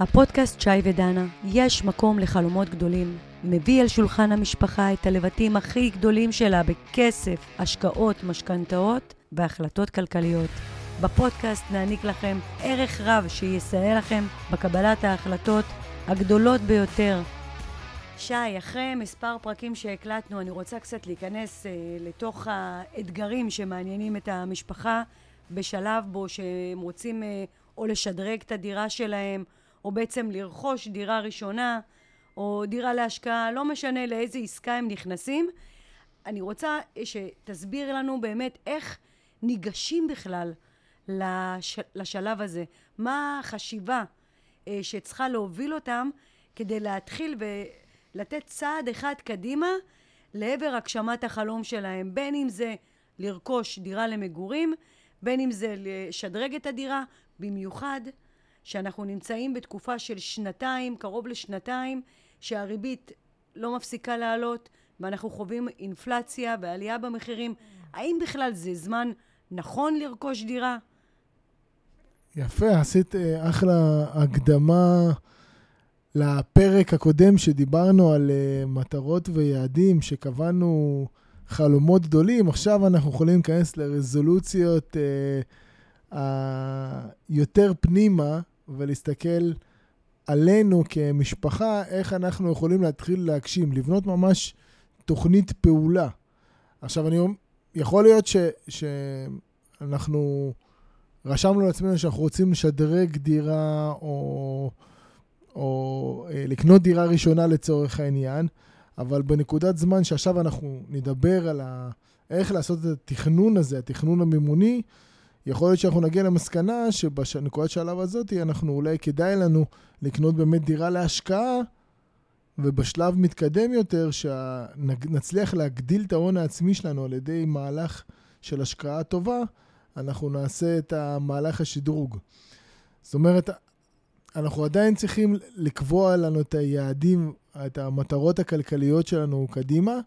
הפודקאסט שי ודנה, יש מקום לחלומות גדולים. מביא אל שולחן המשפחה את הלבטים הכי גדולים שלה בכסף, השקעות, משכנתאות והחלטות כלכליות. בפודקאסט נעניק לכם ערך רב שיסייע לכם בקבלת ההחלטות הגדולות ביותר. שי, אחרי מספר פרקים שהקלטנו, אני רוצה קצת להיכנס אה, לתוך האתגרים שמעניינים את המשפחה בשלב בו שהם רוצים אה, או לשדרג את הדירה שלהם, או בעצם לרכוש דירה ראשונה, או דירה להשקעה, לא משנה לאיזה עסקה הם נכנסים. אני רוצה שתסביר לנו באמת איך ניגשים בכלל לש, לשלב הזה. מה החשיבה אה, שצריכה להוביל אותם כדי להתחיל ולתת צעד אחד קדימה לעבר הגשמת החלום שלהם, בין אם זה לרכוש דירה למגורים, בין אם זה לשדרג את הדירה, במיוחד שאנחנו נמצאים בתקופה של שנתיים, קרוב לשנתיים, שהריבית לא מפסיקה לעלות ואנחנו חווים אינפלציה ועלייה במחירים. האם בכלל זה זמן נכון לרכוש דירה? יפה, עשית אה, אחלה הקדמה לפרק הקודם שדיברנו על אה, מטרות ויעדים, שקבענו חלומות גדולים. עכשיו אנחנו יכולים להיכנס לרזולוציות אה, היותר פנימה ולהסתכל עלינו כמשפחה, איך אנחנו יכולים להתחיל להגשים, לבנות ממש תוכנית פעולה. עכשיו, אני יכול להיות ש, שאנחנו רשמנו לעצמנו שאנחנו רוצים לשדרג דירה או, או אה, לקנות דירה ראשונה לצורך העניין, אבל בנקודת זמן שעכשיו אנחנו נדבר על ה, איך לעשות את התכנון הזה, התכנון המימוני, יכול להיות שאנחנו נגיע למסקנה שבנקודת שלב הזאת, אנחנו אולי כדאי לנו לקנות באמת דירה להשקעה, ובשלב מתקדם יותר, שנצליח להגדיל את ההון העצמי שלנו על ידי מהלך של השקעה טובה, אנחנו נעשה את המהלך השדרוג. זאת אומרת, אנחנו עדיין צריכים לקבוע לנו את היעדים, את המטרות הכלכליות שלנו קדימה,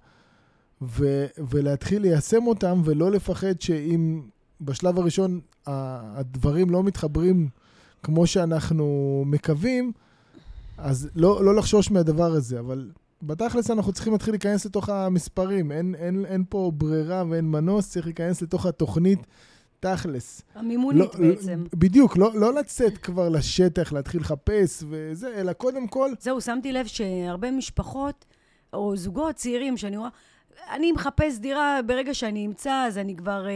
ו- ולהתחיל ליישם אותם, ולא לפחד שאם בשלב הראשון הדברים לא מתחברים כמו שאנחנו מקווים, אז לא, לא לחשוש מהדבר הזה, אבל בתכלס אנחנו צריכים להתחיל להיכנס לתוך המספרים. אין, אין, אין פה ברירה ואין מנוס, צריך להיכנס לתוך התוכנית תכלס. המימונית לא, בעצם. בדיוק, לא, לא לצאת כבר לשטח, להתחיל לחפש וזה, אלא קודם כל... זהו, שמתי לב שהרבה משפחות, או זוגות צעירים, שאני רואה, אני מחפש דירה, ברגע שאני אמצא, אז אני כבר אה,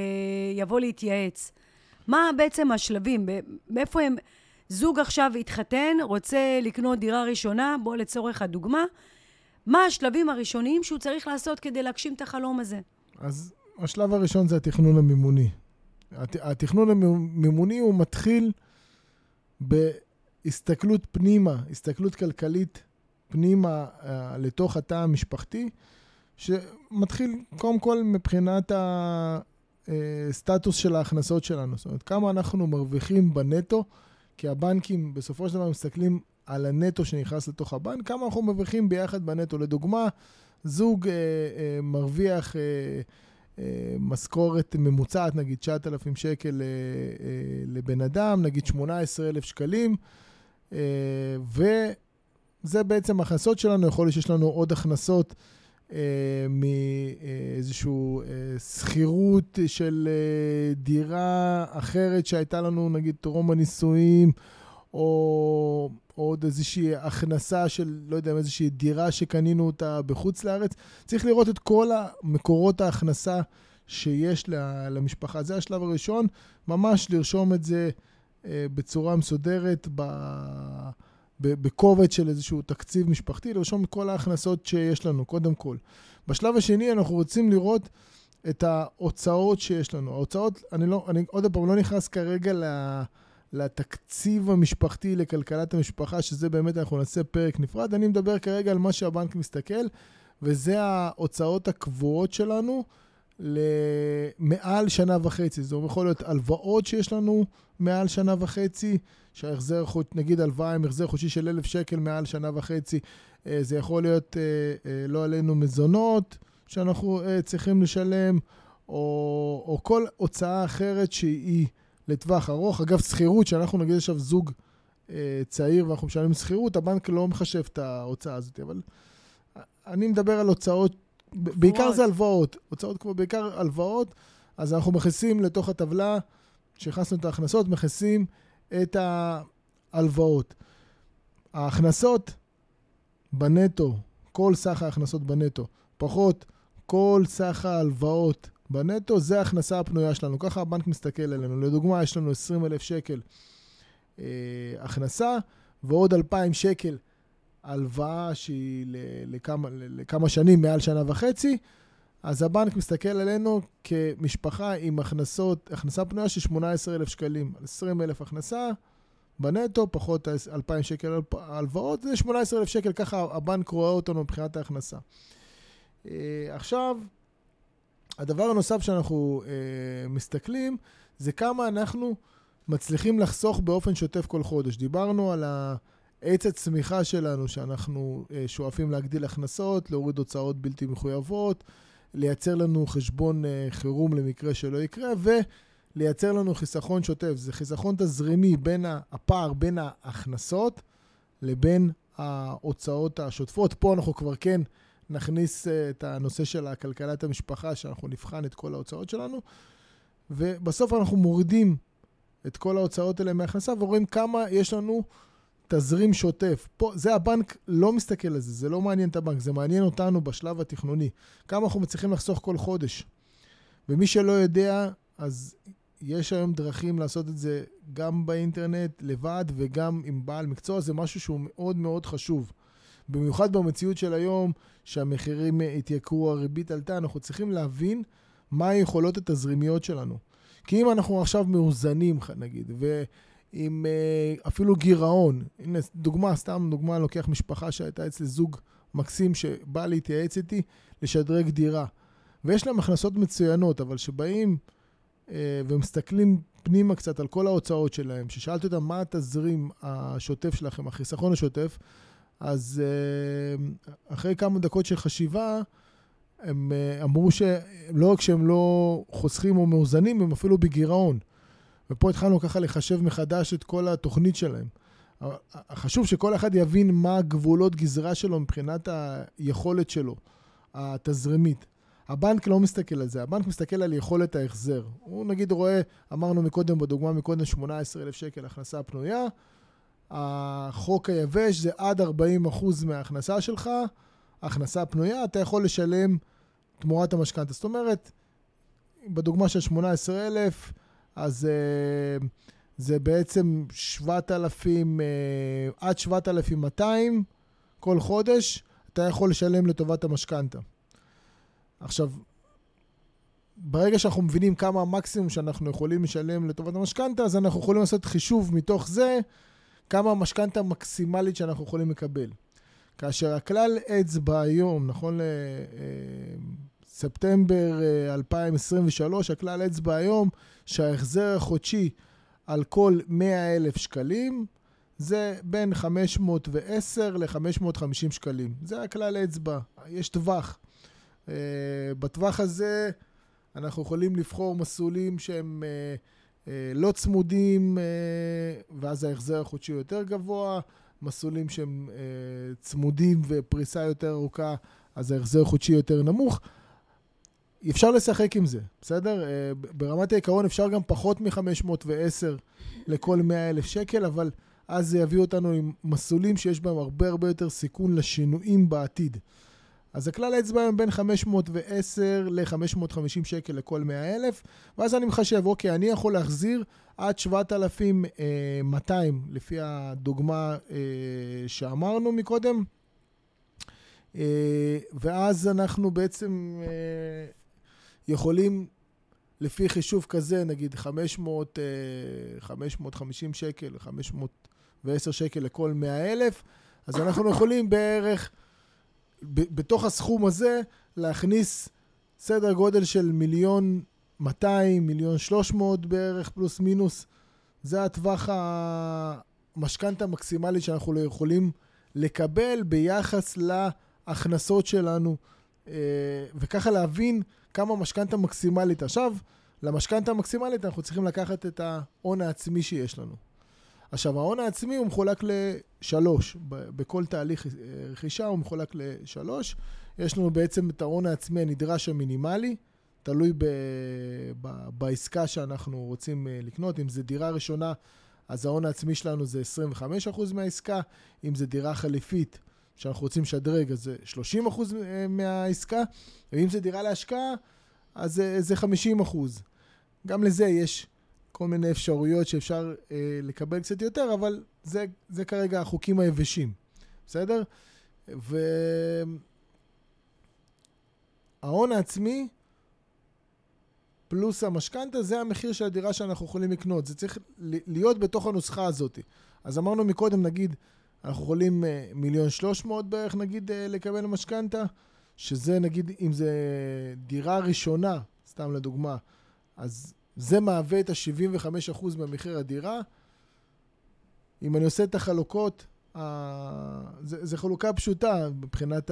יבוא להתייעץ. מה בעצם השלבים? מאיפה הם... זוג עכשיו התחתן, רוצה לקנות דירה ראשונה, בוא לצורך הדוגמה, מה השלבים הראשוניים שהוא צריך לעשות כדי להגשים את החלום הזה? אז השלב הראשון זה התכנון המימוני. הת, התכנון המימוני הוא מתחיל בהסתכלות פנימה, הסתכלות כלכלית פנימה uh, לתוך התא המשפחתי, שמתחיל קודם כל מבחינת הסטטוס של ההכנסות שלנו. זאת אומרת, כמה אנחנו מרוויחים בנטו, כי הבנקים בסופו של דבר מסתכלים על הנטו שנכנס לתוך הבנק, כמה אנחנו מרוויחים ביחד בנטו. לדוגמה, זוג אה, אה, מרוויח אה, אה, משכורת ממוצעת, נגיד 9,000 שקל אה, אה, לבן אדם, נגיד 18,000 שקלים, אה, וזה בעצם ההכנסות שלנו, יכול להיות שיש לנו עוד הכנסות. אה, מאיזושהי אה, שכירות של אה, דירה אחרת שהייתה לנו, נגיד, טרום הנישואים, או עוד איזושהי הכנסה של, לא יודע, איזושהי דירה שקנינו אותה בחוץ לארץ. צריך לראות את כל מקורות ההכנסה שיש למשפחה. זה השלב הראשון, ממש לרשום את זה בצורה מסודרת ב... בקובץ של איזשהו תקציב משפחתי, לרשום את כל ההכנסות שיש לנו, קודם כל. בשלב השני אנחנו רוצים לראות את ההוצאות שיש לנו. ההוצאות, אני לא, אני עוד פעם לא נכנס כרגע לתקציב המשפחתי, לכלכלת המשפחה, שזה באמת אנחנו נעשה פרק נפרד. אני מדבר כרגע על מה שהבנק מסתכל, וזה ההוצאות הקבועות שלנו. למעל שנה וחצי. זה יכול להיות הלוואות שיש לנו מעל שנה וחצי, שההחזר, נגיד הלוואה עם החזר חודשי של אלף שקל מעל שנה וחצי. אה, זה יכול להיות אה, אה, לא עלינו מזונות שאנחנו צריכים לשלם, או, או כל הוצאה אחרת שהיא לטווח ארוך. אגב, שכירות, שאנחנו נגיד עכשיו זוג צעיר ואנחנו משלמים שכירות, הבנק לא מחשב את ההוצאה הזאת, אבל אני מדבר על הוצאות, בעיקר זה הלוואות, הוצאות כמו בעיקר הלוואות, אז אנחנו מכניסים לתוך הטבלה, כשהכנסנו את ההכנסות, מכניסים את ההלוואות. ההכנסות בנטו, כל סך ההכנסות בנטו, פחות כל סך ההלוואות בנטו, זה ההכנסה הפנויה שלנו. ככה הבנק מסתכל עלינו. לדוגמה, יש לנו 20 אלף שקל אה, הכנסה, ועוד 2,000 שקל הלוואה שהיא לכמה, לכמה שנים, מעל שנה וחצי, אז הבנק מסתכל עלינו כמשפחה עם הכנסות, הכנסה פנויה של 18,000 שקלים. 20,000 הכנסה בנטו, פחות 2,000 שקל הלוואות, זה 18,000 שקל, ככה הבנק רואה אותנו מבחינת ההכנסה. אה, עכשיו, הדבר הנוסף שאנחנו אה, מסתכלים, זה כמה אנחנו מצליחים לחסוך באופן שוטף כל חודש. דיברנו על עץ הצמיחה שלנו, שאנחנו אה, שואפים להגדיל הכנסות, להוריד הוצאות בלתי מחויבות, לייצר לנו חשבון אה, חירום למקרה שלא יקרה, ולייצר לנו חיסכון שוטף. זה חיסכון תזרימי בין הפער בין ההכנסות לבין ההוצאות השוטפות. פה אנחנו כבר כן נכניס אה, את הנושא של כלכלת המשפחה, שאנחנו נבחן את כל ההוצאות שלנו, ובסוף אנחנו מורידים את כל ההוצאות האלה מהכנסה ורואים כמה יש לנו תזרים שוטף. פה, זה הבנק לא מסתכל על זה, זה לא מעניין את הבנק, זה מעניין אותנו בשלב התכנוני. כמה אנחנו מצליחים לחסוך כל חודש. ומי שלא יודע, אז יש היום דרכים לעשות את זה גם באינטרנט, לבד, וגם עם בעל מקצוע, זה משהו שהוא מאוד מאוד חשוב. במיוחד במציאות של היום, שהמחירים התייקרו, הריבית עלתה, אנחנו צריכים להבין מה היכולות התזרימיות שלנו. כי אם אנחנו עכשיו מאוזנים, נגיד, ועם אה, אפילו גירעון, הנה דוגמה, סתם דוגמה, לוקח משפחה שהייתה אצלי זוג מקסים שבא להתייעץ איתי לשדרג דירה. ויש להם הכנסות מצוינות, אבל שבאים אה, ומסתכלים פנימה קצת על כל ההוצאות שלהם, ששאלתי אותם מה התזרים השוטף שלכם, החיסכון השוטף, אז אה, אחרי כמה דקות של חשיבה, הם אה, אמרו שלא רק שהם לא חוסכים או מאוזנים, הם אפילו בגירעון. ופה התחלנו ככה לחשב מחדש את כל התוכנית שלהם. חשוב שכל אחד יבין מה הגבולות גזרה שלו מבחינת היכולת שלו, התזרימית. הבנק לא מסתכל על זה, הבנק מסתכל על יכולת ההחזר. הוא נגיד רואה, אמרנו מקודם, בדוגמה מקודם, 18,000 שקל הכנסה פנויה, החוק היבש זה עד 40% מההכנסה שלך, הכנסה פנויה, אתה יכול לשלם תמורת המשכנתה. זאת אומרת, בדוגמה של 18,000, אז uh, זה בעצם 7,000, uh, אה, עד 7,200 כל חודש, אתה יכול לשלם לטובת המשכנתה. עכשיו, ברגע שאנחנו מבינים כמה המקסימום שאנחנו יכולים לשלם לטובת המשכנתה, אז אנחנו יכולים לעשות חישוב מתוך זה, כמה המשכנתה המקסימלית שאנחנו יכולים לקבל. כאשר הכלל אצבע היום, נכון לספטמבר אה, 2023, הכלל אצבע היום שההחזר החודשי על כל 100 אלף שקלים זה בין 510 ל-550 שקלים. זה הכלל אצבע, יש טווח. Uh, בטווח הזה אנחנו יכולים לבחור מסלולים שהם uh, לא צמודים, ואז ההחזר החודשי יותר גבוה. מסלולים שהם אה, צמודים ופריסה יותר ארוכה, אז ההחזר חודשי יותר נמוך. אפשר לשחק עם זה, בסדר? אה, ברמת העיקרון אפשר גם פחות מ-510 לכל 100 אלף שקל, אבל אז זה יביא אותנו עם מסלולים שיש בהם הרבה הרבה יותר סיכון לשינויים בעתיד. אז הכלל האצבע היום בין 510 ל-550 שקל לכל 100 אלף, ואז אני מחשב, אוקיי, אני יכול להחזיר עד 7,200, לפי הדוגמה אה, שאמרנו מקודם. אה, ואז אנחנו בעצם אה, יכולים, לפי חישוב כזה, נגיד 500, 550 שקל, 510 שקל לכל 100 אלף, אז אנחנו יכולים בערך, בתוך הסכום הזה, להכניס סדר גודל של מיליון 200, מיליון 300 בערך, פלוס מינוס. זה הטווח המשכנתה המקסימלית שאנחנו יכולים לקבל ביחס להכנסות שלנו, אה, וככה להבין כמה משכנתה מקסימלית. עכשיו, למשכנתה המקסימלית אנחנו צריכים לקחת את ההון העצמי שיש לנו. עכשיו, ההון העצמי הוא מחולק לשלוש. בכל תהליך רכישה הוא מחולק לשלוש. יש לנו בעצם את ההון העצמי הנדרש המינימלי, תלוי ב, ב, בעסקה שאנחנו רוצים לקנות. אם זו דירה ראשונה, אז ההון העצמי שלנו זה 25% מהעסקה. אם זו דירה חליפית, שאנחנו רוצים לשדרג, אז זה 30 אחוז אה, מהעסקה, ואם זה דירה להשקעה, אז זה, זה 50 אחוז. גם לזה יש כל מיני אפשרויות שאפשר אה, לקבל קצת יותר, אבל זה, זה כרגע החוקים היבשים, בסדר? וההון העצמי פלוס המשכנתה, זה המחיר של הדירה שאנחנו יכולים לקנות. זה צריך להיות בתוך הנוסחה הזאת. אז אמרנו מקודם, נגיד, אנחנו יכולים אה, מיליון שלוש מאות בערך, נגיד, אה, לקבל משכנתה, שזה נגיד, אם זה דירה ראשונה, סתם לדוגמה, אז זה מהווה את ה-75% ממחיר הדירה. אם אני עושה את החלוקות, זה, חלוקה פשוטה מבחינת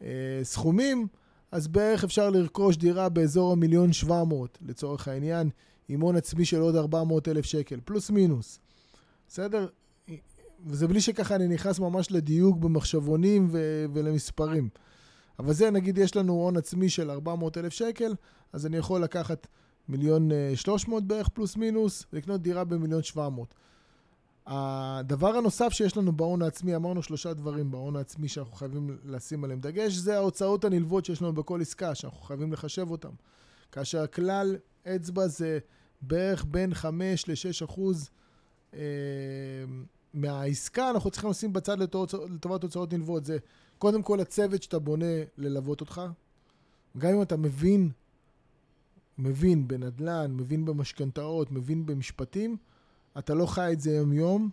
הסכומים, אה, אז בערך אפשר לרכוש דירה באזור המיליון שבע מאות, לצורך העניין, עם הון עצמי של עוד 400 אלף שקל, פלוס מינוס. בסדר? וזה בלי שככה אני נכנס ממש לדיוק במחשבונים ו- ולמספרים. אבל זה, נגיד, יש לנו הון עצמי של 400 אלף שקל, אז אני יכול לקחת מיליון אה, שלוש מאות בערך פלוס מינוס, ולקנות דירה במיליון שבע מאות. הדבר הנוסף שיש לנו בהון העצמי, אמרנו שלושה דברים בהון העצמי שאנחנו חייבים לשים עליהם דגש, זה ההוצאות הנלוות שיש לנו בכל עסקה, שאנחנו חייבים לחשב אותן. כאשר הכלל אצבע זה בערך בין 5 ל-6 אחוז אה, מהעסקה אנחנו צריכים לשים בצד לטובת הוצאות נלוות. זה קודם כל הצוות שאתה בונה ללוות אותך. גם אם אתה מבין, מבין בנדל"ן, מבין במשכנתאות, מבין במשפטים, אתה לא חי את זה יום-יום,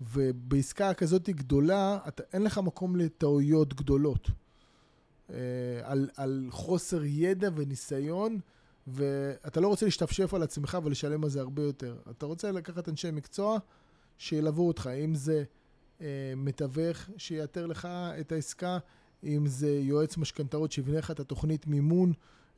ובעסקה כזאת גדולה, אתה, אין לך מקום לטעויות גדולות. אה, על, על חוסר ידע וניסיון, ואתה לא רוצה להשתפשף על עצמך ולשלם על זה הרבה יותר. אתה רוצה לקחת אנשי מקצוע שילוו אותך, אם זה אה, מתווך שיאתר לך את העסקה, אם זה יועץ משכנתאות שיבנה לך את התוכנית מימון,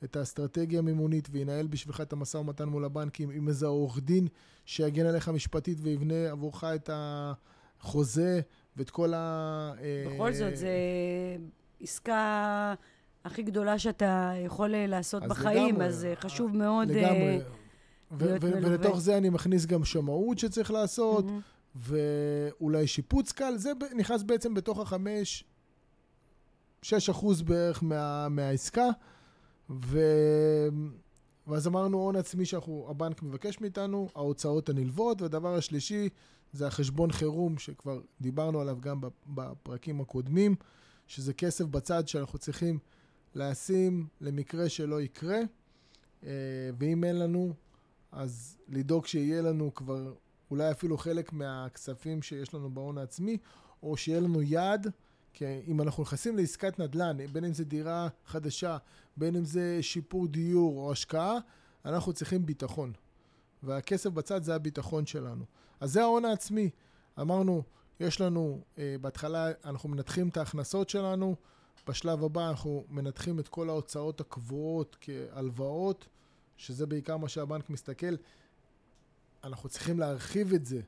את האסטרטגיה המימונית וינהל בשבילך את המשא ומתן מול הבנקים, עם איזה עורך דין שיגן עליך משפטית ויבנה עבורך את החוזה ואת כל ה... אה, בכל זאת, זה עסקה הכי גדולה שאתה יכול לעשות אז בחיים, לגמרי, אז חשוב מאוד... לגמרי. ולתוך זה אני מכניס גם שמאות שצריך לעשות, mm-hmm. ואולי שיפוץ קל, זה נכנס בעצם בתוך החמש, שש אחוז בערך מה, מהעסקה, ו... ואז אמרנו הון עצמי שהבנק מבקש מאיתנו, ההוצאות הנלוות, והדבר השלישי זה החשבון חירום, שכבר דיברנו עליו גם בפרקים הקודמים, שזה כסף בצד שאנחנו צריכים לשים למקרה שלא יקרה, אה, ואם אין לנו, אז לדאוג שיהיה לנו כבר אולי אפילו חלק מהכספים שיש לנו בהון העצמי, או שיהיה לנו יעד, כי אם אנחנו נכנסים לעסקת נדל"ן, בין אם זה דירה חדשה, בין אם זה שיפור דיור או השקעה, אנחנו צריכים ביטחון. והכסף בצד זה הביטחון שלנו. אז זה ההון העצמי. אמרנו, יש לנו, אה, בהתחלה אנחנו מנתחים את ההכנסות שלנו, בשלב הבא אנחנו מנתחים את כל ההוצאות הקבועות כהלוואות, שזה בעיקר מה שהבנק מסתכל, אנחנו צריכים להרחיב את זה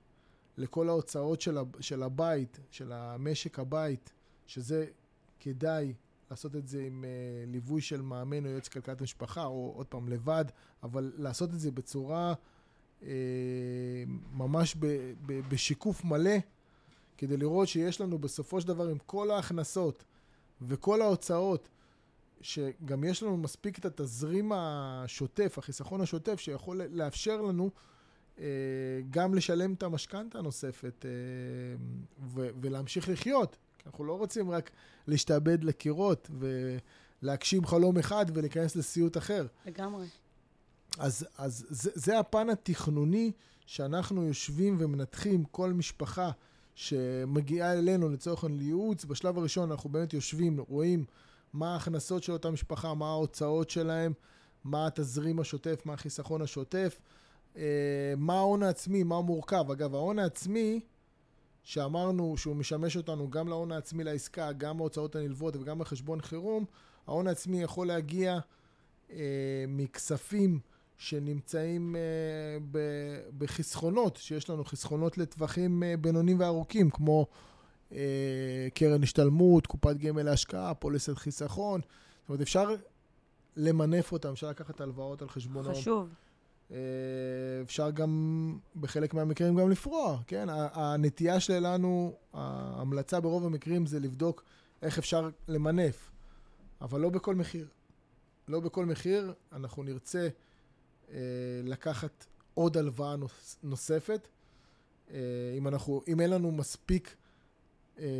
לכל ההוצאות של, של הבית, של המשק הבית, שזה כדאי לעשות את זה עם uh, ליווי של מאמן או יועץ כלכלת משפחה, או עוד פעם לבד, אבל לעשות את זה בצורה uh, ממש ב, ב, בשיקוף מלא, כדי לראות שיש לנו בסופו של דבר עם כל ההכנסות וכל ההוצאות, שגם יש לנו מספיק את התזרים השוטף, החיסכון השוטף, שיכול לאפשר לנו אה, גם לשלם את המשכנתה הנוספת אה, ולהמשיך לחיות. כי אנחנו לא רוצים רק להשתעבד לקירות ולהגשים חלום אחד ולהיכנס לסיוט אחר. לגמרי. אז, אז זה, זה הפן התכנוני שאנחנו יושבים ומנתחים כל משפחה שמגיעה אלינו לצורך ייעוץ. בשלב הראשון אנחנו באמת יושבים, רואים מה ההכנסות של אותה משפחה, מה ההוצאות שלהם, מה התזרים השוטף, מה החיסכון השוטף, אה, מה ההון העצמי, מה מורכב. אגב, ההון העצמי, שאמרנו שהוא משמש אותנו גם להון העצמי לעסקה, גם ההוצאות הנלוות וגם בחשבון חירום, ההון העצמי יכול להגיע אה, מכספים שנמצאים אה, בחסכונות, שיש לנו חסכונות לטווחים אה, בינוניים וארוכים, כמו קרן השתלמות, קופת גמל להשקעה, פוליסת חיסכון. זאת אומרת, אפשר למנף אותם, אפשר לקחת הלוואות על חשבונו. חשוב. אה, אפשר גם, בחלק מהמקרים גם לפרוע, כן? הנטייה שלנו, ההמלצה ברוב המקרים זה לבדוק איך אפשר למנף, אבל לא בכל מחיר. לא בכל מחיר, אנחנו נרצה אה, לקחת עוד הלוואה נוס, נוספת. אה, אם, אנחנו, אם אין לנו מספיק אה,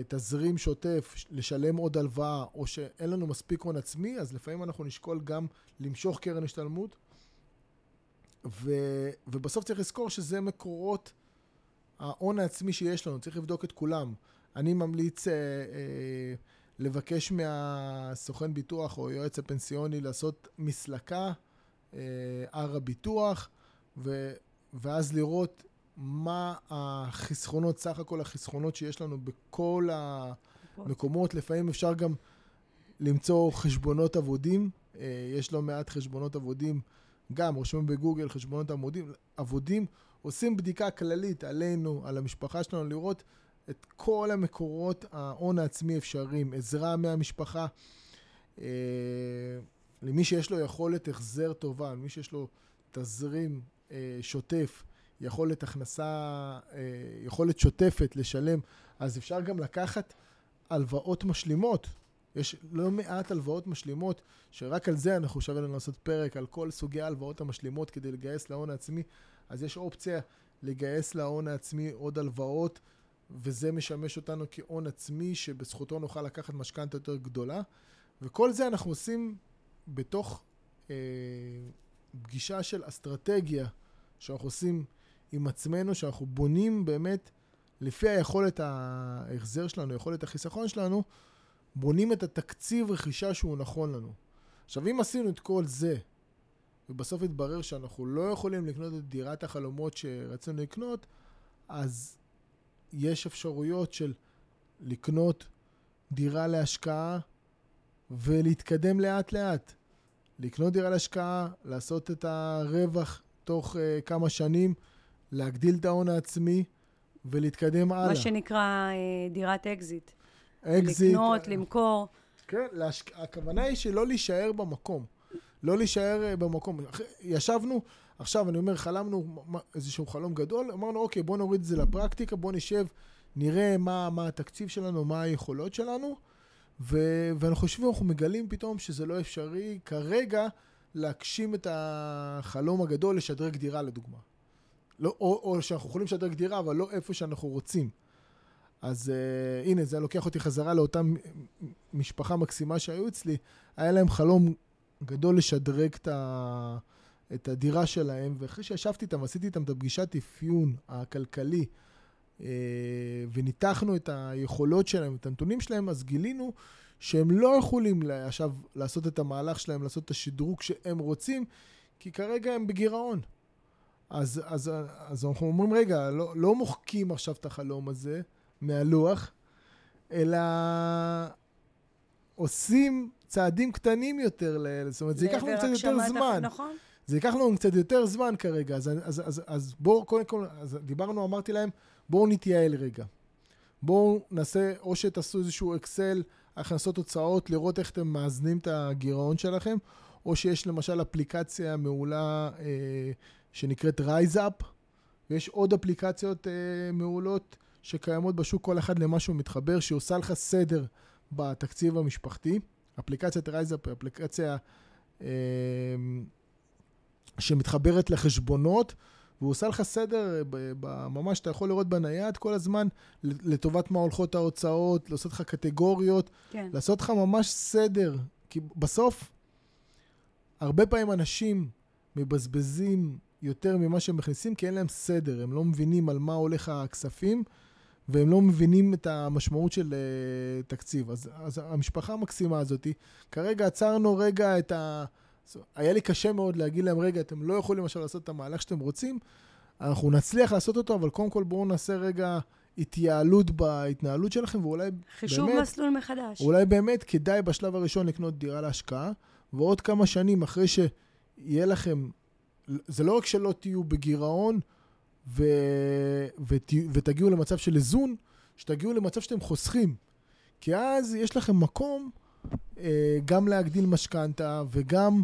תזרים שוטף לשלם עוד הלוואה, או שאין לנו מספיק הון עצמי, אז לפעמים אנחנו נשקול גם למשוך קרן השתלמות. ו, ובסוף צריך לזכור שזה מקורות ההון העצמי שיש לנו, צריך לבדוק את כולם. אני ממליץ אה, אה, לבקש מהסוכן ביטוח או יועץ הפנסיוני לעשות מסלקה, אה, הר הביטוח, ו, ואז לראות מה החסכונות, סך הכל החסכונות שיש לנו בכל המקומות. לפעמים אפשר גם למצוא חשבונות אבודים, אה, יש לא מעט חשבונות אבודים, גם רושמים בגוגל חשבונות אבודים, אבודים, עושים בדיקה כללית עלינו, על המשפחה שלנו, לראות את כל המקורות ההון העצמי אפשריים, עזרה מהמשפחה, אה, למי שיש לו יכולת החזר טובה, למי שיש לו תזרים אה, שוטף, יכולת הכנסה, אה, יכולת שוטפת לשלם, אז אפשר גם לקחת הלוואות משלימות. יש לא מעט הלוואות משלימות, שרק על זה אנחנו שווה לנו לעשות פרק, על כל סוגי ההלוואות המשלימות כדי לגייס להון העצמי. אז יש אופציה לגייס להון העצמי עוד הלוואות, וזה משמש אותנו כהון עצמי שבזכותו נוכל לקחת משכנתה יותר גדולה. וכל זה אנחנו עושים בתוך אה, פגישה של אסטרטגיה שאנחנו עושים עם עצמנו, שאנחנו בונים באמת לפי היכולת ההחזר שלנו, יכולת החיסכון שלנו, בונים את התקציב רכישה שהוא נכון לנו. עכשיו, אם עשינו את כל זה, ובסוף התברר שאנחנו לא יכולים לקנות את דירת החלומות שרצינו לקנות, אז יש אפשרויות של לקנות דירה להשקעה ולהתקדם לאט לאט. לקנות דירה להשקעה, לעשות את הרווח תוך uh, כמה שנים, להגדיל את ההון העצמי ולהתקדם הלאה. מה שנקרא אה, דירת אקזיט. אקזיט. לקנות, למכור. כן, להשק... הכוונה היא שלא להישאר במקום. לא להישאר אה, במקום. ישבנו, עכשיו אני אומר, חלמנו מה- איזשהו חלום גדול, אמרנו, אוקיי, בוא נוריד את זה לפרקטיקה, בוא נשב, נראה מה, מה התקציב שלנו, מה היכולות שלנו, ו... ואנחנו חושבים, אנחנו מגלים פתאום שזה לא אפשרי כרגע להגשים את החלום הגדול לשדרג דירה, לדוגמה. לא, או, או שאנחנו יכולים לשדרג דירה, אבל לא איפה שאנחנו רוצים. אז uh, הנה, זה לוקח אותי חזרה לאותה משפחה מקסימה שהיו אצלי. היה להם חלום גדול לשדרג את, ה... את הדירה שלהם, ואחרי שישבתי איתם, עשיתי איתם את הפגישת אפיון הכלכלי, uh, וניתחנו את היכולות שלהם, את הנתונים שלהם, אז גילינו שהם לא יכולים עכשיו לעשות את המהלך שלהם, לעשות את השדרוג שהם רוצים, כי כרגע הם בגירעון. אז, אז, אז אנחנו אומרים, רגע, לא, לא מוחקים עכשיו את החלום הזה מהלוח, אלא עושים צעדים קטנים יותר, ל- זאת אומרת, זה ייקח לנו קצת יותר זמן. נכון. זה ייקח לנו קצת יותר זמן כרגע, אז, אז, אז, אז בואו, קודם כל, אז דיברנו, אמרתי להם, בואו נתייעל רגע. בואו נעשה, או שתעשו איזשהו אקסל, הכנסות הוצאות, לראות איך אתם מאזנים את הגירעון שלכם, או שיש למשל אפליקציה מעולה אה, שנקראת RiseUp, ויש עוד אפליקציות אה, מעולות שקיימות בשוק, כל אחד למה שהוא מתחבר, שהיא עושה לך סדר בתקציב המשפחתי. אפליקציית RiseUp היא אפליקציה אה, שמתחברת לחשבונות, והוא עושה לך סדר, ב- ממש אתה יכול לראות בנייד כל הזמן לטובת מה הולכות ההוצאות, לעשות לך קטגוריות, כן. לעשות לך ממש סדר. כי בסוף, הרבה פעמים אנשים מבזבזים יותר ממה שהם מכניסים, כי אין להם סדר, הם לא מבינים על מה הולך הכספים, והם לא מבינים את המשמעות של uh, תקציב. אז, אז המשפחה המקסימה הזאת, כרגע עצרנו רגע את ה... היה לי קשה מאוד להגיד להם, רגע, אתם לא יכולים עכשיו לעשות את המהלך שאתם רוצים, אנחנו נצליח לעשות אותו, אבל קודם כל בואו נעשה רגע התייעלות בהתנהלות שלכם, ואולי חישוב באמת, מסלול מחדש. אולי באמת כדאי בשלב הראשון לקנות דירה להשקעה, ועוד כמה שנים אחרי שיהיה לכם זה לא רק שלא תהיו בגירעון ו, ות, ותגיעו למצב של איזון, שתגיעו למצב שאתם חוסכים. כי אז יש לכם מקום אה, גם להגדיל משכנתה וגם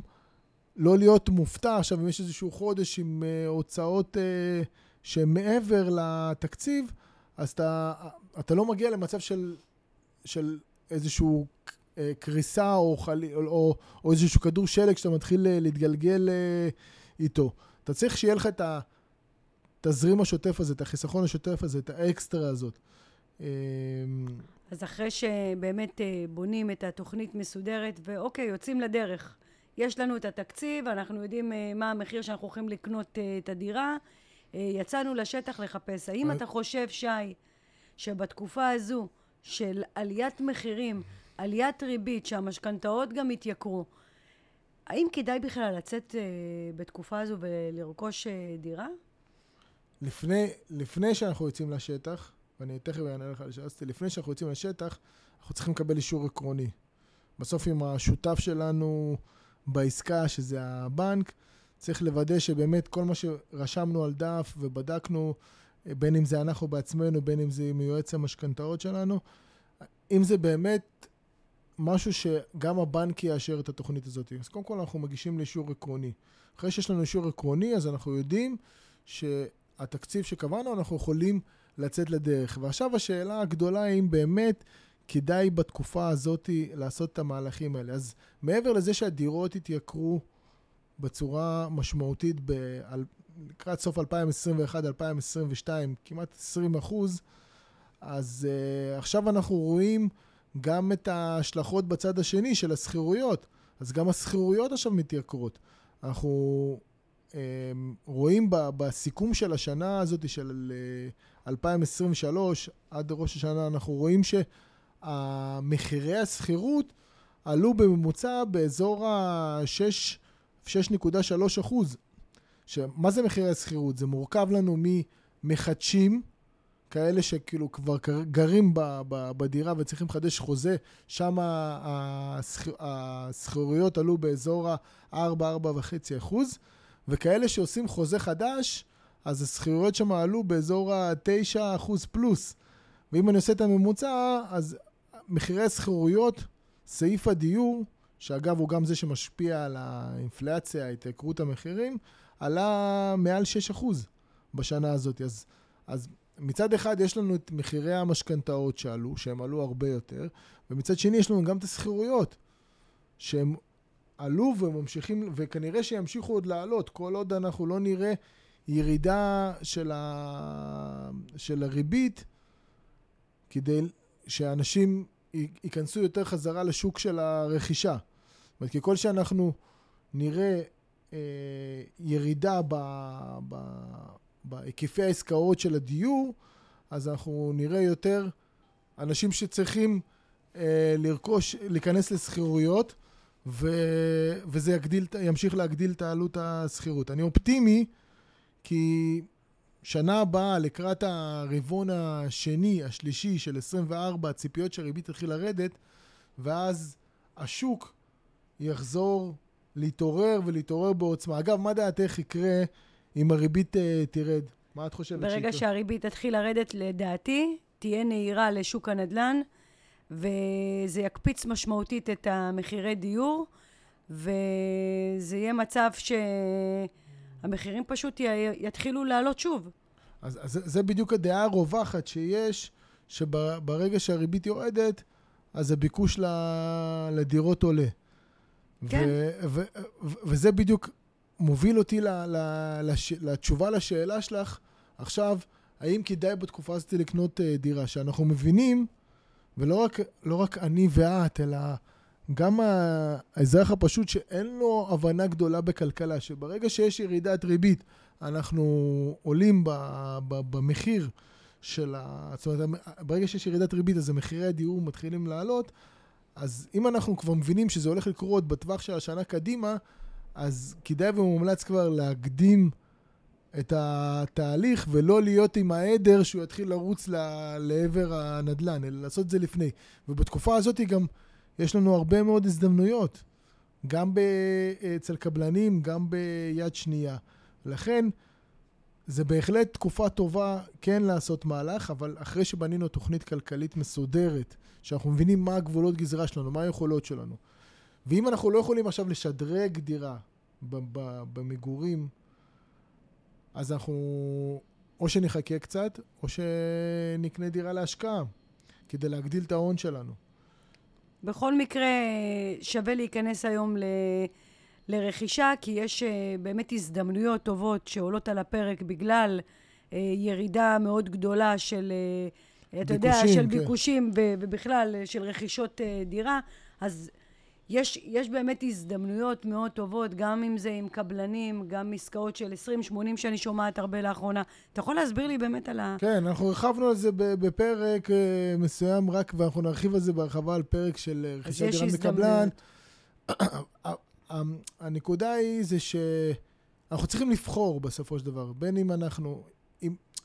לא להיות מופתע עכשיו אם יש איזשהו חודש עם אה, הוצאות אה, שהן מעבר לתקציב, אז אתה, אתה לא מגיע למצב של, של איזשהו אה, קריסה או, חלי, או, או, או איזשהו כדור שלג שאתה מתחיל אה, להתגלגל אה, איתו. אתה צריך שיהיה לך את התזרים השוטף הזה, את החיסכון השוטף הזה, את האקסטרה הזאת. אה, אז אחרי שבאמת אה, בונים את התוכנית מסודרת, ואוקיי, יוצאים לדרך. יש לנו את התקציב, אנחנו יודעים אה, מה המחיר שאנחנו הולכים לקנות אה, את הדירה, יצאנו לשטח לחפש. האם אתה חושב, שי, שבתקופה הזו של עליית מחירים, עליית ריבית, שהמשכנתאות גם התייקרו, האם כדאי בכלל לצאת בתקופה הזו ולרכוש דירה? לפני, לפני שאנחנו יוצאים לשטח, ואני תכף אענה לך על שאלתי, לפני שאנחנו יוצאים לשטח, אנחנו צריכים לקבל אישור עקרוני. בסוף עם השותף שלנו בעסקה, שזה הבנק, צריך לוודא שבאמת כל מה שרשמנו על דף ובדקנו, בין אם זה אנחנו בעצמנו, בין אם זה עם יועץ המשכנתאות שלנו, אם זה באמת משהו שגם הבנק יאשר את התוכנית הזאת. אז קודם כל אנחנו מגישים לאישור עקרוני. אחרי שיש לנו אישור עקרוני, אז אנחנו יודעים שהתקציב שקבענו, אנחנו יכולים לצאת לדרך. ועכשיו השאלה הגדולה היא אם באמת כדאי בתקופה הזאת לעשות את המהלכים האלה. אז מעבר לזה שהדירות התייקרו בצורה משמעותית ב- לקראת סוף 2021-2022, כמעט 20 אחוז, אז uh, עכשיו אנחנו רואים גם את ההשלכות בצד השני של השכירויות. אז גם השכירויות עכשיו מתייקרות. אנחנו אמ, רואים בסיכום של השנה הזאת, של 2023, אה, עד ראש השנה, אנחנו רואים שהמחירי השכירות עלו בממוצע באזור ה-6.3 אחוז. מה זה מחירי השכירות? זה מורכב לנו ממחדשים, כאלה שכאילו כבר גרים בדירה וצריכים לחדש חוזה, שם השכירויות עלו באזור ה-4-4.5 אחוז. וכאלה שעושים חוזה חדש, אז השכירויות שם עלו באזור ה-9% פלוס. ואם אני עושה את הממוצע, אז מחירי השכירויות, סעיף הדיור, שאגב הוא גם זה שמשפיע על האינפלציה, התייקרות המחירים, עלה מעל 6% בשנה הזאת. אז, אז מצד אחד יש לנו את מחירי המשכנתאות שעלו, שהם עלו הרבה יותר, ומצד שני יש לנו גם את השכירויות, שהם עלו וממשיכים, וכנראה שימשיכו עוד לעלות, כל עוד אנחנו לא נראה ירידה של, ה... של הריבית, כדי שאנשים ייכנסו יותר חזרה לשוק של הרכישה. זאת אומרת, ככל שאנחנו נראה אה, ירידה ב... ב... בהיקפי העסקאות של הדיור, אז אנחנו נראה יותר אנשים שצריכים אה, לרכוש, להיכנס לשכירויות. ו... וזה יגדיל, ימשיך להגדיל את העלות השכירות. אני אופטימי, כי שנה הבאה, לקראת הרבעון השני, השלישי של 24, הציפיות שהריבית תתחיל לרדת, ואז השוק יחזור להתעורר ולהתעורר בעוצמה. אגב, מה דעתך יקרה אם הריבית uh, תרד? מה את חושבת שיקרה? ברגע שהריבית תתחיל לרדת, לדעתי, תהיה נהירה לשוק הנדל"ן. וזה יקפיץ משמעותית את המחירי דיור, וזה יהיה מצב שהמחירים פשוט יתחילו לעלות שוב. אז, אז זה בדיוק הדעה הרווחת שיש, שברגע שהריבית יורדת, אז הביקוש לדירות עולה. כן. ו- ו- ו- וזה בדיוק מוביל אותי ל- ל- לש- לתשובה לשאלה שלך עכשיו, האם כדאי בתקופה הזאת לקנות uh, דירה? שאנחנו מבינים ולא רק, לא רק אני ואת, אלא גם האזרח הפשוט שאין לו הבנה גדולה בכלכלה, שברגע שיש ירידת ריבית, אנחנו עולים ב, ב, במחיר של ה... זאת אומרת, ברגע שיש ירידת ריבית, אז מחירי הדיור מתחילים לעלות, אז אם אנחנו כבר מבינים שזה הולך לקרות בטווח של השנה קדימה, אז כדאי ומומלץ כבר להקדים את התהליך ולא להיות עם העדר שהוא יתחיל לרוץ לעבר הנדל"ן, אלא לעשות את זה לפני. ובתקופה הזאת גם יש לנו הרבה מאוד הזדמנויות, גם אצל קבלנים, גם ביד שנייה. לכן, זה בהחלט תקופה טובה כן לעשות מהלך, אבל אחרי שבנינו תוכנית כלכלית מסודרת, שאנחנו מבינים מה הגבולות גזרה שלנו, מה היכולות שלנו, ואם אנחנו לא יכולים עכשיו לשדרג דירה במגורים, אז אנחנו או שנחכה קצת, או שנקנה דירה להשקעה, כדי להגדיל את ההון שלנו. בכל מקרה, שווה להיכנס היום ל... לרכישה, כי יש uh, באמת הזדמנויות טובות שעולות על הפרק בגלל uh, ירידה מאוד גדולה של, uh, אתה יודע, של כן. ביקושים ובכלל של רכישות דירה. אז יש, יש באמת הזדמנויות מאוד טובות, גם אם זה עם קבלנים, גם עסקאות של 20-80 שאני שומעת הרבה לאחרונה. אתה יכול להסביר לי באמת על ה... כן, אנחנו הרחבנו על זה בפרק מסוים רק, ואנחנו נרחיב על זה בהרחבה על פרק של רכישת דירה מקבלן. הנקודה היא זה שאנחנו צריכים לבחור בסופו של דבר, בין אם אנחנו,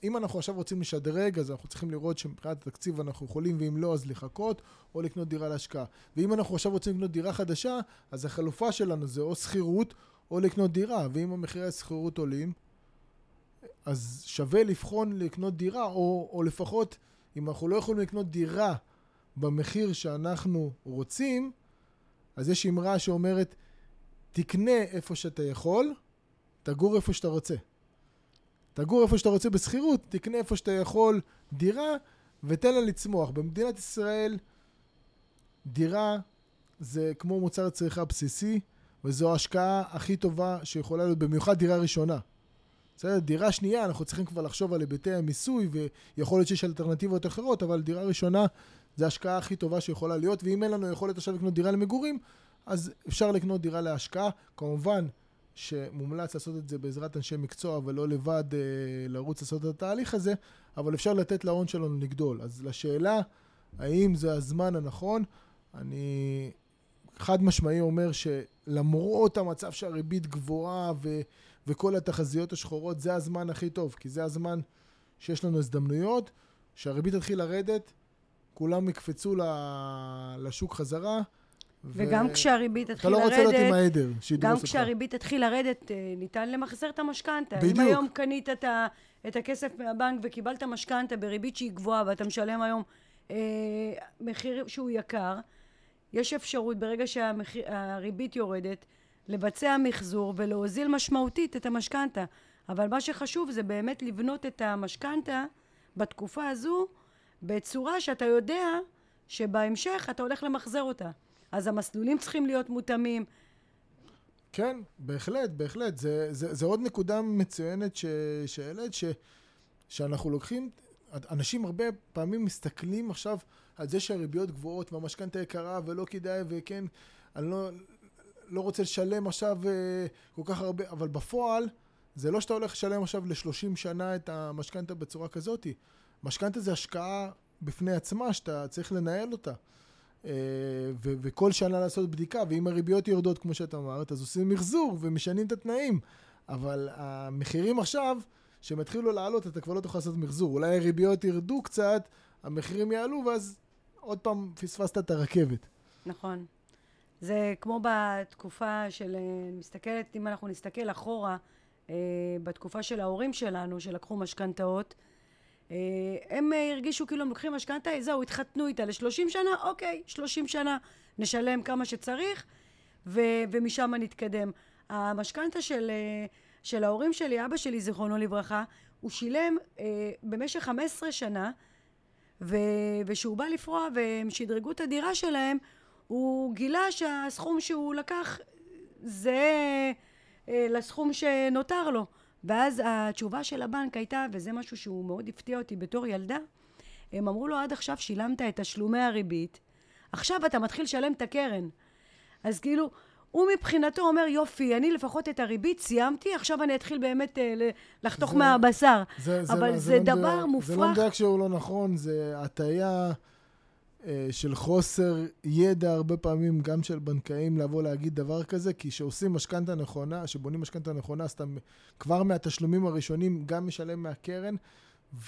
אם, אנחנו עכשיו רוצים לשדרג, אז אנחנו צריכים לראות שמבחינת התקציב אנחנו יכולים, ואם לא, אז לחכות, או לקנות דירה להשקעה. ואם אנחנו עכשיו רוצים לקנות דירה חדשה, אז החלופה שלנו זה או שכירות, או לקנות דירה. ואם המחירי השכירות עולים, אז שווה לבחון לקנות דירה, או, או לפחות, אם אנחנו לא יכולים לקנות דירה במחיר שאנחנו רוצים, אז יש אמרה שאומרת, תקנה איפה שאתה יכול, תגור איפה שאתה רוצה. תגור איפה שאתה רוצה בשכירות, תקנה איפה שאתה יכול דירה, ותן לה לצמוח. במדינת ישראל, דירה זה כמו מוצר צריכה בסיסי, וזו ההשקעה הכי טובה שיכולה להיות, במיוחד דירה ראשונה. בסדר? דירה שנייה, אנחנו צריכים כבר לחשוב על היבטי המיסוי, ויכול להיות שיש אלטרנטיבות אחרות, אבל דירה ראשונה זה ההשקעה הכי טובה שיכולה להיות, ואם אין לנו יכולת עכשיו לקנות דירה למגורים, אז אפשר לקנות דירה להשקעה. כמובן שמומלץ לעשות את זה בעזרת אנשי מקצוע ולא לבד אה, לרוץ לעשות את התהליך הזה, אבל אפשר לתת להון שלנו לגדול. אז לשאלה האם זה הזמן הנכון, אני חד משמעי אומר שלמרות המצב שהריבית גבוהה ו, וכל התחזיות השחורות, זה הזמן הכי טוב, כי זה הזמן שיש לנו הזדמנויות, שהריבית תתחיל לרדת, כולם יקפצו לשוק חזרה. וגם ו... כשהריבית תתחיל לרדת... אתה לא רוצה להיות עם העדר, גם כשהריבית תתחיל לרדת, אה, ניתן למחזר את המשכנתה. בדיוק. אם היום קנית את, ה, את הכסף מהבנק וקיבלת משכנתה בריבית שהיא גבוהה, ואתה משלם היום אה, מחיר שהוא יקר, יש אפשרות, ברגע שהריבית יורדת, לבצע מחזור ולהוזיל משמעותית את המשכנתה. אבל מה שחשוב זה באמת לבנות את המשכנתה בתקופה הזו בצורה שאתה יודע שבהמשך אתה הולך למחזר אותה. אז המסלולים צריכים להיות מותאמים. כן, בהחלט, בהחלט. זה, זה, זה עוד נקודה מצוינת שהעלית, שאנחנו לוקחים, אנשים הרבה פעמים מסתכלים עכשיו על זה שהריביות גבוהות והמשכנתה יקרה ולא כדאי וכן, אני לא, לא רוצה לשלם עכשיו אה, כל כך הרבה, אבל בפועל זה לא שאתה הולך לשלם עכשיו ל-30 שנה את המשכנתה בצורה כזאת. משכנתה זה השקעה בפני עצמה שאתה צריך לנהל אותה. אה, ו- וכל שנה לעשות בדיקה, ואם הריביות יורדות, כמו שאת אמרת, אז עושים מחזור ומשנים את התנאים. אבל המחירים עכשיו, שהם יתחילו לעלות, אתה כבר לא תוכל לעשות מחזור. אולי הריביות ירדו קצת, המחירים יעלו, ואז עוד פעם פספסת את הרכבת. נכון. זה כמו בתקופה של, אה, מסתכלת, אם אנחנו נסתכל אחורה, אה, בתקופה של ההורים שלנו, שלקחו משכנתאות, הם אה, הרגישו כאילו הם לוקחים משכנתה, זהו, התחתנו איתה ל-30 שנה, אוקיי, 30 שנה נשלם כמה שצריך, ו- ומשם נתקדם. המשכנתה של, אה, של ההורים שלי, אבא שלי, זיכרונו לברכה, הוא שילם אה, במשך 15 שנה, וכשהוא בא לפרוע והם שדרגו את הדירה שלהם, הוא גילה שהסכום שהוא לקח זה אה, לסכום שנותר לו. ואז התשובה של הבנק הייתה, וזה משהו שהוא מאוד הפתיע אותי בתור ילדה, הם אמרו לו, עד עכשיו שילמת את תשלומי הריבית, עכשיו אתה מתחיל לשלם את הקרן. אז כאילו, הוא מבחינתו אומר, יופי, אני לפחות את הריבית סיימתי, עכשיו אני אתחיל באמת אה, לחתוך זה, מהבשר. זה, זה, אבל זה, זה, זה לא דבר מופרך. זה לא מדויק שהוא לא נכון, זה הטעיה של חוסר ידע הרבה פעמים, גם של בנקאים, לבוא להגיד דבר כזה, כי כשעושים משכנתה נכונה, כשבונים משכנתה נכונה, אז אתה כבר מהתשלומים הראשונים גם משלם מהקרן,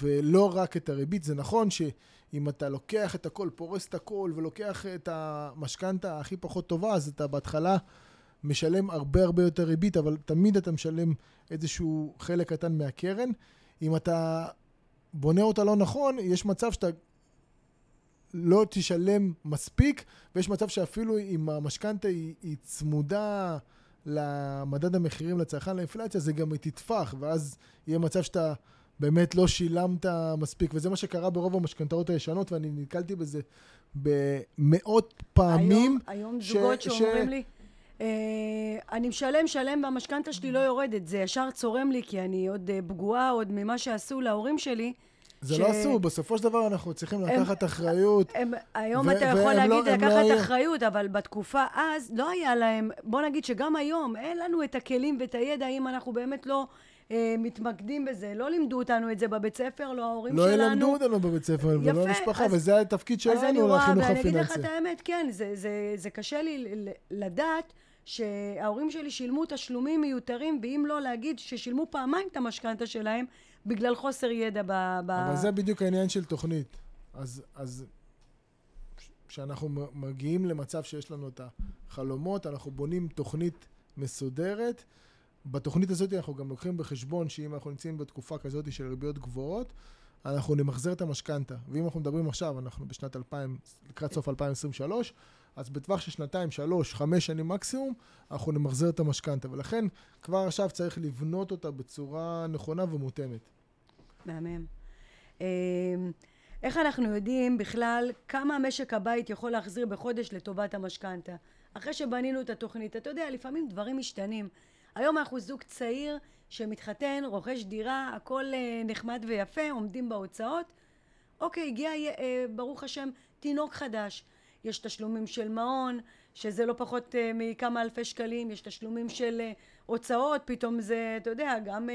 ולא רק את הריבית. זה נכון שאם אתה לוקח את הכל, פורס את הכל, ולוקח את המשכנתה הכי פחות טובה, אז אתה בהתחלה משלם הרבה הרבה יותר ריבית, אבל תמיד אתה משלם איזשהו חלק קטן מהקרן. אם אתה בונה אותה לא נכון, יש מצב שאתה לא תשלם מספיק, ויש מצב שאפילו אם המשכנתה היא, היא צמודה למדד המחירים לצרכן לאינפלציה, זה גם תטפח, ואז יהיה מצב שאתה באמת לא שילמת מספיק, וזה מה שקרה ברוב המשכנתאות הישנות, ואני נתקלתי בזה במאות פעמים. היום, היום זוגות ש... שאומרים ש... לי, אה, אני משלם, שלם והמשכנתה שלי לא יורדת, זה ישר צורם לי, כי אני עוד אה, פגועה עוד ממה שעשו להורים שלי. זה ש... לא אסור, בסופו של דבר אנחנו צריכים לקחת הם, אחריות. הם, היום ו- אתה יכול להגיד לא, לקחת לא. אחריות, אבל בתקופה אז לא היה להם, בוא נגיד שגם היום אין לנו את הכלים ואת הידע, אם אנחנו באמת לא אה, מתמקדים בזה. לא לימדו אותנו את זה בבית ספר, לא ההורים לא שלנו. לא ילמדו אותנו בבית ספר, יפה, ולא המשפחה, וזה התפקיד שלנו לחינוך הפיננסי. אז אני רואה, ואני אגיד לך את האמת, כן, זה, זה, זה קשה לי לדעת. שההורים שלי שילמו תשלומים מיותרים, ואם לא להגיד ששילמו פעמיים את המשכנתה שלהם, בגלל חוסר ידע ב... ב... אבל זה בדיוק העניין של תוכנית. אז, אז כשאנחנו מגיעים למצב שיש לנו את החלומות, אנחנו בונים תוכנית מסודרת. בתוכנית הזאת אנחנו גם לוקחים בחשבון שאם אנחנו נמצאים בתקופה כזאת של ריביות גבוהות, אנחנו נמחזר את המשכנתה. ואם אנחנו מדברים עכשיו, אנחנו בשנת 2000, לקראת סוף 2023, אז בטווח של שנתיים, שלוש, חמש שנים מקסימום, אנחנו נמחזר את המשכנתה. ולכן כבר עכשיו צריך לבנות אותה בצורה נכונה ומותאמת. מהמם. אמ, איך אנחנו יודעים בכלל כמה משק הבית יכול להחזיר בחודש לטובת המשכנתה? אחרי שבנינו את התוכנית, אתה יודע, לפעמים דברים משתנים. היום אנחנו זוג צעיר שמתחתן, רוכש דירה, הכל אה, נחמד ויפה, עומדים בהוצאות. אוקיי, הגיע אה, ברוך השם תינוק חדש. יש תשלומים של מעון, שזה לא פחות מכמה אלפי שקלים, יש תשלומים של הוצאות, פתאום זה, אתה יודע, גם...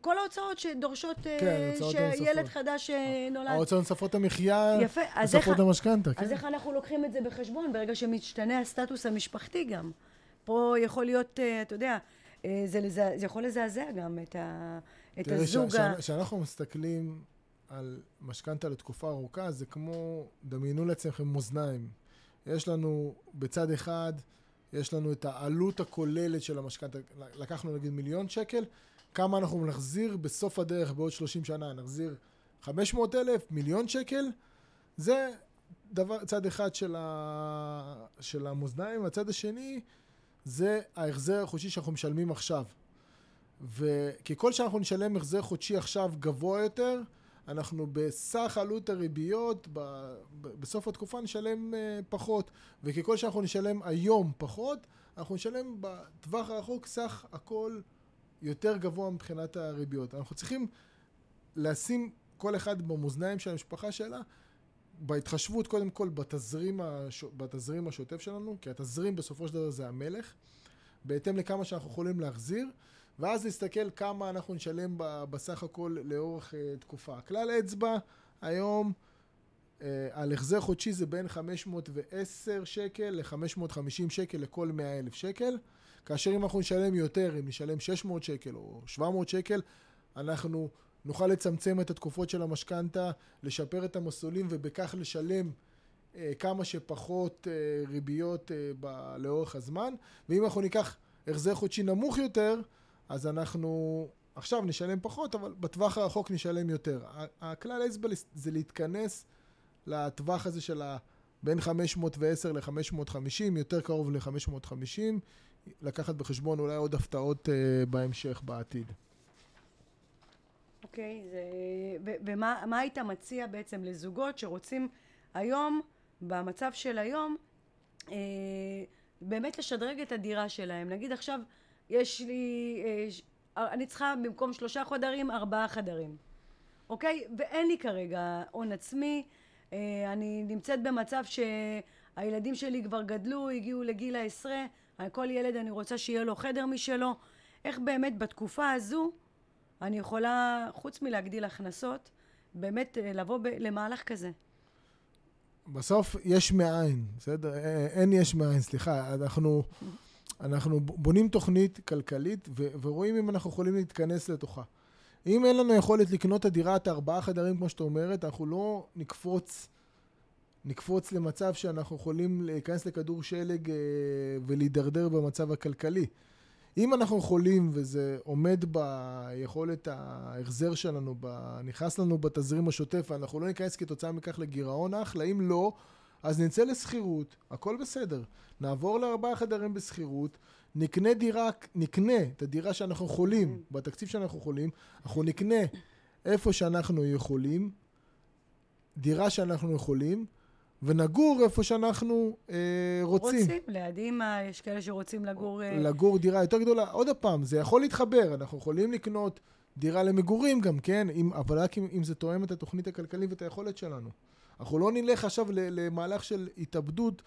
כל ההוצאות שדורשות כן, שילד חדש נולד. ההוצאות נוספות המחיה, יפה, נוספות המשכנתה. כן. אז איך אנחנו לוקחים את זה בחשבון ברגע שמשתנה הסטטוס המשפחתי גם? פה יכול להיות, אתה יודע, זה, זה יכול לזעזע גם את, ה, את הזוג. תראי, כשאנחנו מסתכלים על משכנתה לתקופה ארוכה, זה כמו, דמיינו לעצמכם מאזניים. יש לנו בצד אחד, יש לנו את העלות הכוללת של המשכנתה, לקחנו נגיד מיליון שקל, כמה אנחנו נחזיר בסוף הדרך בעוד 30 שנה, נחזיר 500 אלף, מיליון שקל, זה דבר, צד אחד של, ה, של המאזניים, הצד השני זה ההחזר החודשי שאנחנו משלמים עכשיו. וככל שאנחנו נשלם החזר חודשי עכשיו גבוה יותר, אנחנו בסך עלות הריביות ב, ב, בסוף התקופה נשלם uh, פחות. וככל שאנחנו נשלם היום פחות אנחנו נשלם בטווח הרחוק סך הכל יותר גבוה מבחינת הריביות אנחנו צריכים לשים כל אחד במאזניים של המשפחה שלה בהתחשבות קודם כל בתזרים, הש... בתזרים השוטף שלנו כי התזרים בסופו של דבר זה המלך בהתאם לכמה שאנחנו יכולים להחזיר ואז להסתכל כמה אנחנו נשלם בסך הכל לאורך uh, תקופה. כלל אצבע היום uh, על החזר חודשי זה בין 510 שקל ל-550 שקל לכל 100 אלף שקל, כאשר אם אנחנו נשלם יותר, אם נשלם 600 שקל או 700 שקל, אנחנו נוכל לצמצם את התקופות של המשכנתה, לשפר את המסלולים ובכך לשלם uh, כמה שפחות uh, ריביות uh, ב- לאורך הזמן. ואם אנחנו ניקח החזר חודשי נמוך יותר, אז אנחנו עכשיו נשלם פחות, אבל בטווח הרחוק נשלם יותר. הכלל אצבע זה להתכנס לטווח הזה של בין 510 ל-550, יותר קרוב ל-550, לקחת בחשבון אולי עוד הפתעות uh, בהמשך, בעתיד. אוקיי, okay, ומה היית מציע בעצם לזוגות שרוצים היום, במצב של היום, אה, באמת לשדרג את הדירה שלהם? נגיד עכשיו יש לי, אה, אני צריכה במקום שלושה חדרים, ארבעה חדרים, אוקיי? ואין לי כרגע הון עצמי, אה, אני נמצאת במצב שהילדים שלי כבר גדלו, הגיעו לגיל העשרה, כל ילד אני רוצה שיהיה לו חדר משלו. איך באמת בתקופה הזו אני יכולה, חוץ מלהגדיל הכנסות, באמת אה, לבוא ב- למהלך כזה? בסוף יש מאין, בסדר? אין יש מאין, סליחה. אנחנו... אנחנו בונים תוכנית כלכלית ו- ורואים אם אנחנו יכולים להתכנס לתוכה. אם אין לנו יכולת לקנות את הדירת ארבעה חדרים, כמו שאת אומרת, אנחנו לא נקפוץ נקפוץ למצב שאנחנו יכולים להיכנס לכדור שלג אה, ולהידרדר במצב הכלכלי. אם אנחנו יכולים, וזה עומד ביכולת ההחזר שלנו. נכנס לנו בתזרים השוטף, ואנחנו לא ניכנס כתוצאה מכך לגירעון אחלה, אם לא, אז נצא לשכירות, הכל בסדר. נעבור לארבעה חדרים בשכירות, נקנה דירה, נקנה את הדירה שאנחנו יכולים, בתקציב שאנחנו יכולים, אנחנו נקנה איפה שאנחנו יכולים, דירה שאנחנו יכולים, ונגור איפה שאנחנו אה, רוצים. רוצים, לידים יש כאלה שרוצים לגור... אה... לגור דירה יותר גדולה. עוד פעם, זה יכול להתחבר, אנחנו יכולים לקנות דירה למגורים גם, כן? אם, אבל רק אם, אם זה תואם את התוכנית הכלכלית ואת היכולת שלנו. אנחנו לא נלך עכשיו למהלך של התאבדות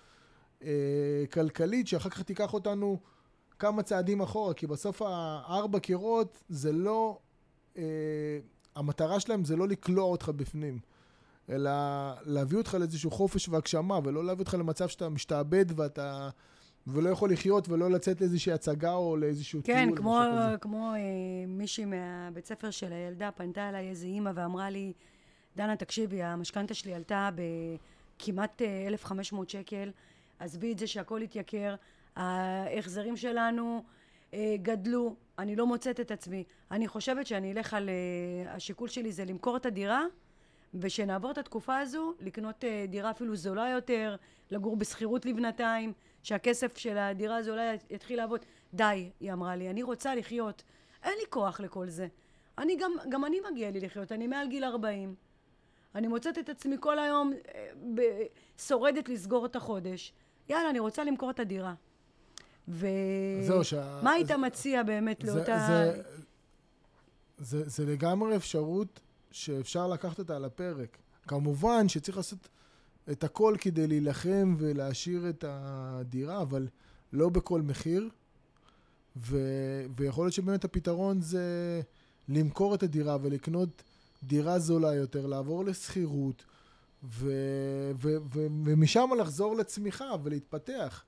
אה, כלכלית, שאחר כך תיקח אותנו כמה צעדים אחורה, כי בסוף הארבע קירות זה לא... אה, המטרה שלהם זה לא לקלוע אותך בפנים. אלא להביא אותך לאיזשהו חופש והגשמה, ולא להביא אותך למצב שאתה משתעבד ואתה... ולא יכול לחיות ולא לצאת לאיזושהי הצגה או לאיזשהו כן, טיול. כן, כמו, כמו אה, מישהי מהבית ספר של הילדה פנתה אליי איזה אימא ואמרה לי, דנה, תקשיבי, המשכנתה שלי עלתה בכמעט 1,500 אה, שקל, עזבי את זה שהכל התייקר, ההחזרים שלנו אה, גדלו, אני לא מוצאת את עצמי. אני חושבת שאני אלך על... אה, השיקול שלי זה למכור את הדירה ושנעבור את התקופה הזו, לקנות uh, דירה אפילו זולה יותר, לגור בשכירות לבנתיים, שהכסף של הדירה הזו אולי יתחיל לעבוד. די, היא אמרה לי, אני רוצה לחיות. אין לי כוח לכל זה. אני גם, גם אני מגיע לי לחיות, אני מעל גיל 40. אני מוצאת את עצמי כל היום אה, שורדת לסגור את החודש. יאללה, אני רוצה למכור את הדירה. ומה שה... היית זה, מציע באמת זה, לאותה... זה, זה, זה לגמרי אפשרות שאפשר לקחת אותה על הפרק. כמובן שצריך לעשות את הכל כדי להילחם ולהשאיר את הדירה, אבל לא בכל מחיר. ו... ויכול להיות שבאמת הפתרון זה למכור את הדירה ולקנות דירה זולה יותר, לעבור לשכירות, ו... ו... ו... ומשם לחזור לצמיחה ולהתפתח.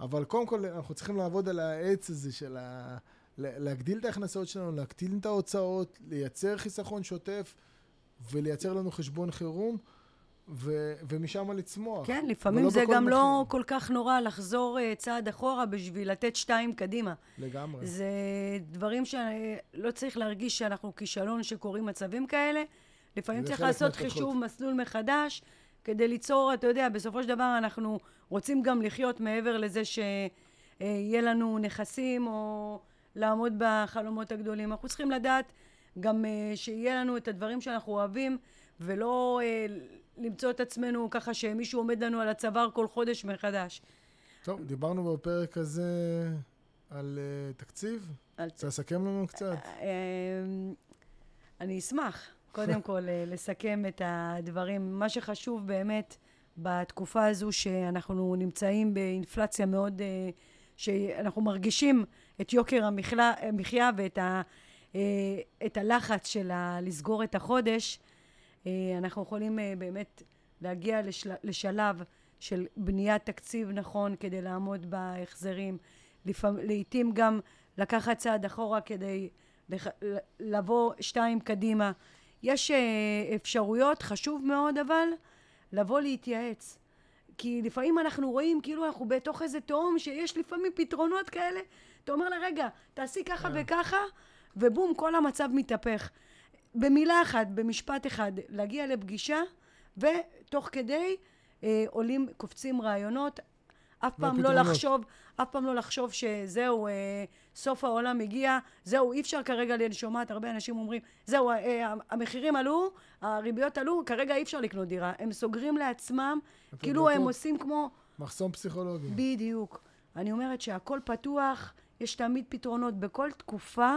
אבל קודם כל אנחנו צריכים לעבוד על העץ הזה של ה... להגדיל את ההכנסות שלנו, להקטין את ההוצאות, לייצר חיסכון שוטף ולייצר לנו חשבון חירום. ו- ומשם לצמוח. כן, לפעמים זה גם מחיר. לא כל כך נורא לחזור uh, צעד אחורה בשביל לתת שתיים קדימה. לגמרי. זה דברים שלא צריך להרגיש שאנחנו כישלון שקורים מצבים כאלה. לפעמים צריך לעשות מתחות. חישוב מסלול מחדש, כדי ליצור, אתה יודע, בסופו של דבר אנחנו רוצים גם לחיות מעבר לזה שיהיה לנו נכסים או לעמוד בחלומות הגדולים. אנחנו צריכים לדעת גם uh, שיהיה לנו את הדברים שאנחנו אוהבים, ולא uh, למצוא את עצמנו ככה שמישהו עומד לנו על הצוואר כל חודש מחדש. טוב, דיברנו בפרק הזה על uh, תקציב. על... רוצה לסכם לנו קצת? Uh, אני אשמח, קודם כל, לסכם את הדברים. מה שחשוב באמת בתקופה הזו שאנחנו נמצאים באינפלציה מאוד... שאנחנו מרגישים את יוקר המחיה ואת ה, אה, את הלחץ של לסגור את החודש, אה, אנחנו יכולים אה, באמת להגיע לשל, לשלב של בניית תקציב נכון כדי לעמוד בהחזרים. לעתים גם לקחת צעד אחורה כדי לבוא שתיים קדימה. יש אפשרויות, חשוב מאוד אבל, לבוא להתייעץ. כי לפעמים אנחנו רואים כאילו אנחנו בתוך איזה תהום שיש לפעמים פתרונות כאלה. אתה אומר לה, רגע, תעשי ככה. כן. וככה, ובום, כל המצב מתהפך. במילה אחת, במשפט אחד, להגיע לפגישה, ותוך כדי אה, עולים, קופצים רעיונות. אף פעם לא לחשוב, אף פעם לא לחשוב שזהו, אה, סוף העולם הגיע, זהו, אי אפשר כרגע, אני שומעת הרבה אנשים אומרים, זהו, אה, המחירים עלו, הריביות עלו, כרגע אי אפשר לקנות דירה. הם סוגרים לעצמם, כאילו. הם עושים כמו... מחסום פסיכולוגי. בדיוק. אני אומרת שהכל פתוח, יש תמיד פתרונות. בכל תקופה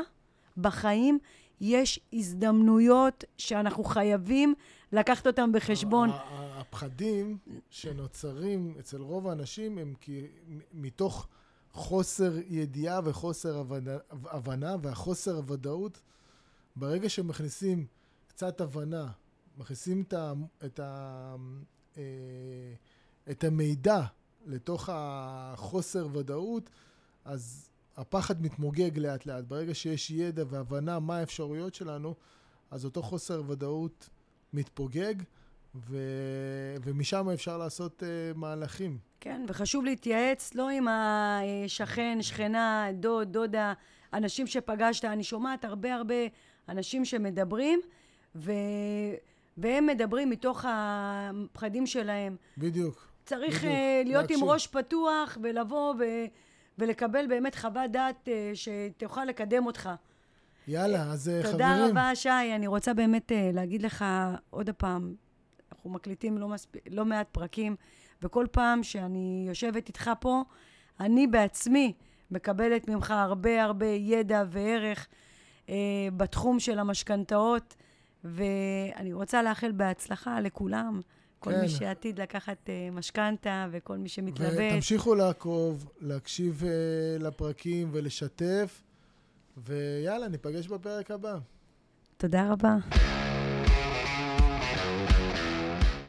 בחיים יש הזדמנויות שאנחנו חייבים לקחת אותם בחשבון. הפחדים שנוצרים אצל רוב האנשים הם כי מתוך חוסר ידיעה וחוסר הבנה והחוסר הוודאות, ברגע שמכניסים קצת הבנה, מכניסים את, ה, את, ה, אה, את המידע לתוך החוסר ודאות, אז הפחד מתמוגג לאט לאט. ברגע שיש ידע והבנה מה האפשרויות שלנו, אז אותו חוסר ודאות מתפוגג, ו... ומשם אפשר לעשות uh, מהלכים. כן, וחשוב להתייעץ לא עם השכן, שכנה, דוד, דודה, אנשים שפגשת. אני שומעת הרבה הרבה אנשים שמדברים, ו... והם מדברים מתוך הפחדים שלהם. בדיוק. צריך בדיוק. uh, להיות להקשיב. עם ראש פתוח ולבוא ו... ולקבל באמת חוות דעת uh, שתוכל לקדם אותך. יאללה, אז uh, חברים... תודה רבה, שי. אני רוצה באמת להגיד לך עוד פעם, אנחנו מקליטים לא, מספ... לא מעט פרקים, וכל פעם שאני יושבת איתך פה, אני בעצמי מקבלת ממך הרבה הרבה ידע וערך uh, בתחום של המשכנתאות, ואני רוצה לאחל בהצלחה לכולם. כל כן. מי שעתיד לקחת uh, משכנתה וכל מי שמתלבט. ותמשיכו לעקוב, להקשיב uh, לפרקים ולשתף, ויאללה, ניפגש בפרק הבא. תודה רבה.